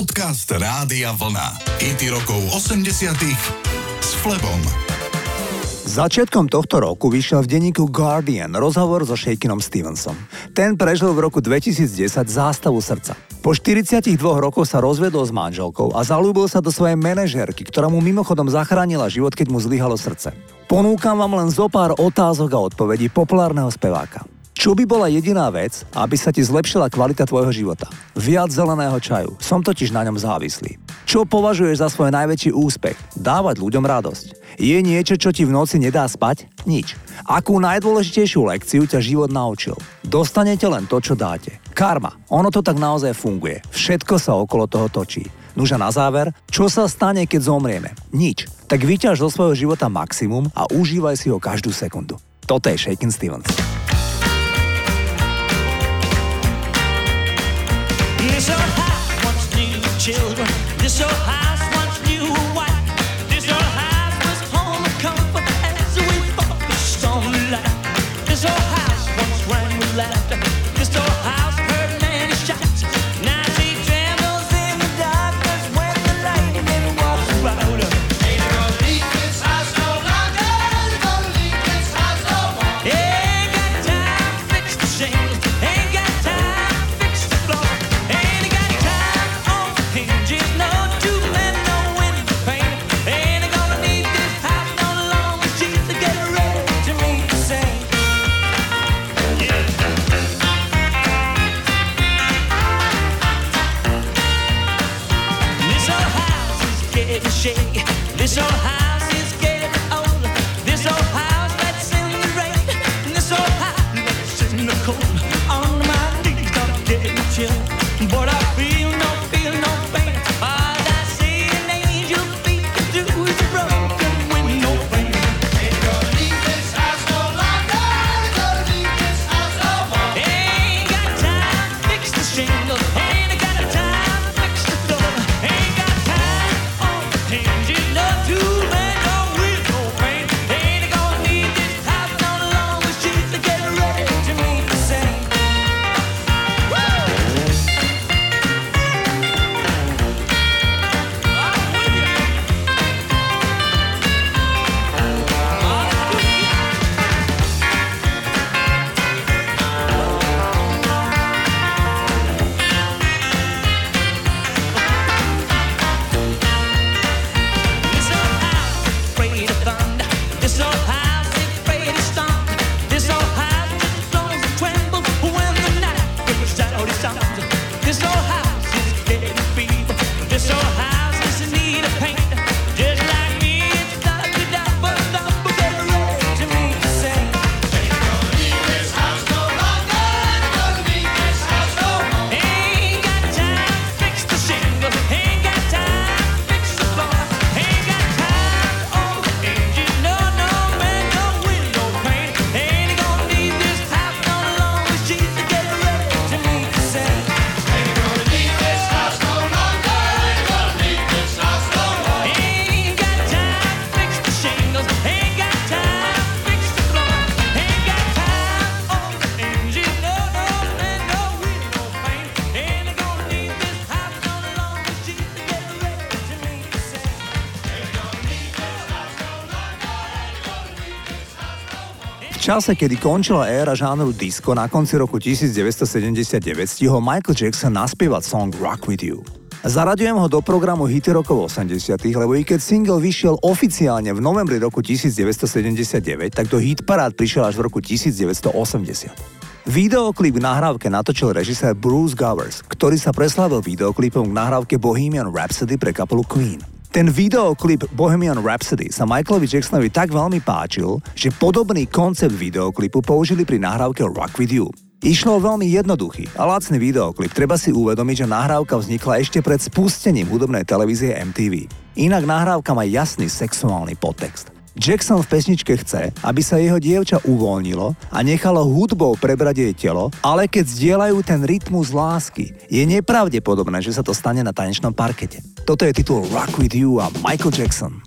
Podcast Rádia Vlna. IT rokov 80 s Flebom. Začiatkom tohto roku vyšiel v denníku Guardian rozhovor so Shakinom Stevensom. Ten prežil v roku 2010 zástavu srdca. Po 42 rokoch sa rozvedol s manželkou a zalúbil sa do svojej manažérky, ktorá mu mimochodom zachránila život, keď mu zlyhalo srdce. Ponúkam vám len zo pár otázok a odpovedí populárneho speváka. Čo by bola jediná vec, aby sa ti zlepšila kvalita tvojho života? Viac zeleného čaju. Som totiž na ňom závislý. Čo považuješ za svoj najväčší úspech? Dávať ľuďom radosť. Je niečo, čo ti v noci nedá spať? Nič. Akú najdôležitejšiu lekciu ťa život naučil? Dostanete len to, čo dáte. Karma. Ono to tak naozaj funguje. Všetko sa okolo toho točí. Nuž na záver, čo sa stane, keď zomrieme? Nič. Tak vyťaž zo svojho života maximum a užívaj si ho každú sekundu. Toto je Shakin' Stevens. This old high, once knew children. This old high. Čase, kedy končila éra žánru disco na konci roku 1979, stihol Michael Jackson naspievať song Rock With You. Zaraďujem ho do programu Hity rokov 80 lebo i keď single vyšiel oficiálne v novembri roku 1979, tak do hit parád prišiel až v roku 1980. Videoklip k nahrávke natočil režisér Bruce Gowers, ktorý sa preslávil videoklipom k nahrávke Bohemian Rhapsody pre kapelu Queen. Ten videoklip Bohemian Rhapsody sa Michaelovi Jacksonovi tak veľmi páčil, že podobný koncept videoklipu použili pri nahrávke Rock With You. Išlo o veľmi jednoduchý a lacný videoklip. Treba si uvedomiť, že nahrávka vznikla ešte pred spustením hudobnej televízie MTV. Inak nahrávka má jasný sexuálny podtext. Jackson v pesničke chce, aby sa jeho dievča uvoľnilo a nechalo hudbou prebrať jej telo, ale keď zdieľajú ten rytmus lásky, je nepravdepodobné, že sa to stane na tanečnom parkete. Toto je titul Rock With You a Michael Jackson.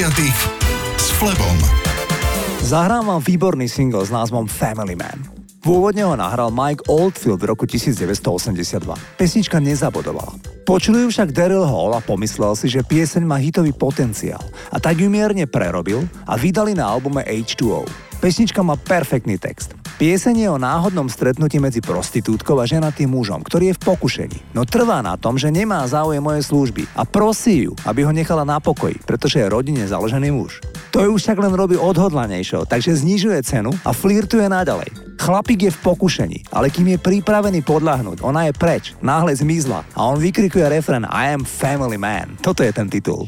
S Flebom. Zahrám vám výborný single s názvom Family Man. Pôvodne ho nahral Mike Oldfield v roku 1982. Pesnička nezabodovala. Počuli ju však Daryl Hall a pomyslel si, že pieseň má hitový potenciál a tak ju mierne prerobil a vydali na albume H2O. Pesnička má perfektný text. Pieseň je o náhodnom stretnutí medzi prostitútkou a ženatým mužom, ktorý je v pokušení. No trvá na tom, že nemá záujem moje služby a prosí ju, aby ho nechala na pokoji, pretože je rodine založený muž. To ju však len robí odhodlanejšou, takže znižuje cenu a flirtuje naďalej. Chlapík je v pokušení, ale kým je pripravený podľahnúť, ona je preč, náhle zmizla a on vykrikuje refren I am family man. Toto je ten titul.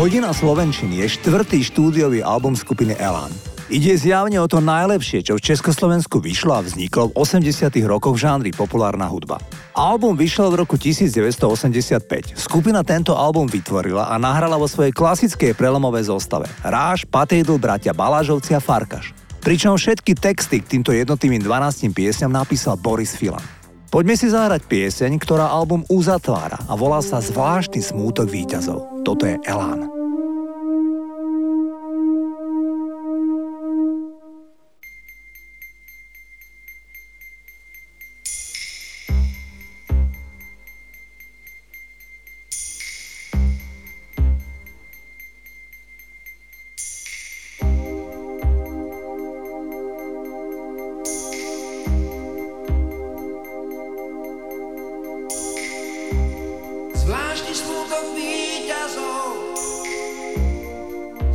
Hodina Slovenčiny je štvrtý štúdiový album skupiny Elan. Ide zjavne o to najlepšie, čo v Československu vyšlo a vzniklo v 80 rokoch v žánri populárna hudba. Album vyšiel v roku 1985. Skupina tento album vytvorila a nahrala vo svojej klasickej prelomovej zostave. Ráš, Patejdl, bratia Balážovci a Farkaš. Pričom všetky texty k týmto jednotými 12 piesňam napísal Boris Filan. Poďme si zahrať pieseň, ktorá album uzatvára a volá sa Zvláštny smútok výťazov. Toto je Elán. výťazov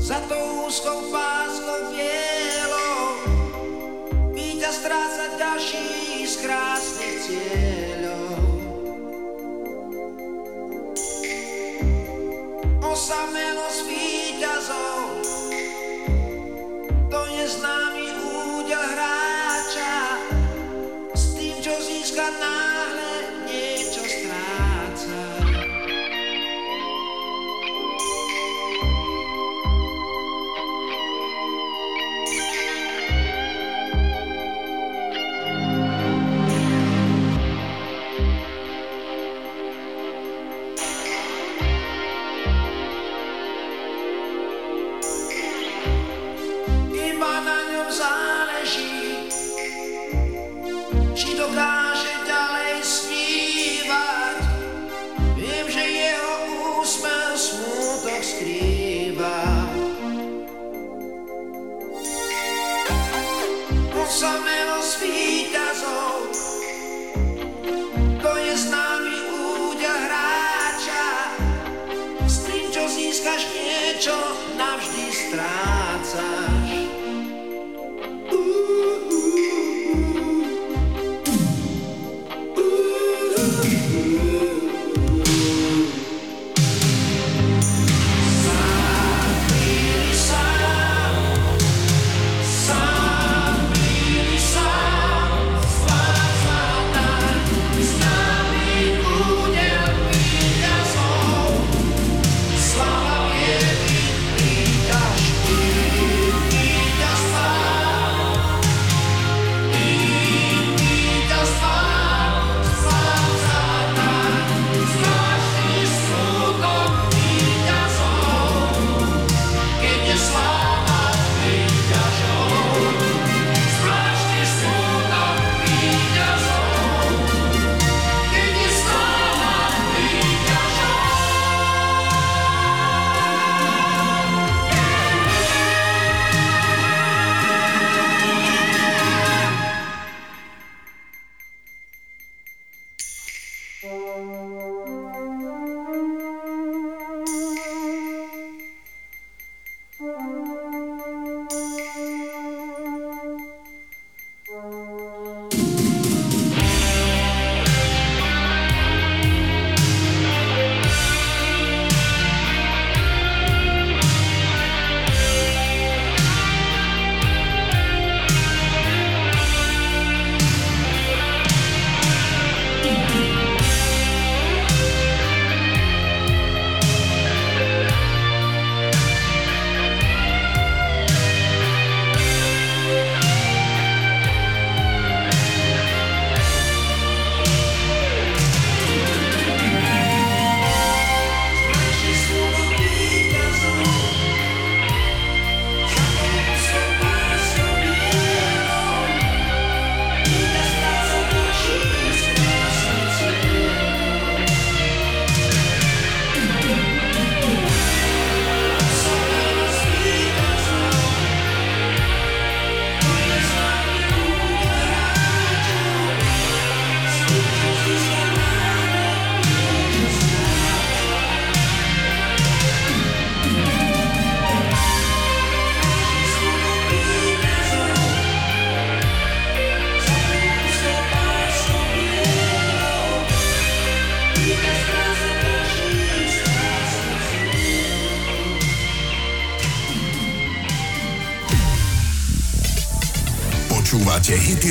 za tou úzkou páskou bielou. Víťaz stráca ďalší z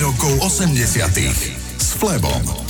rokov 80 s Flebom.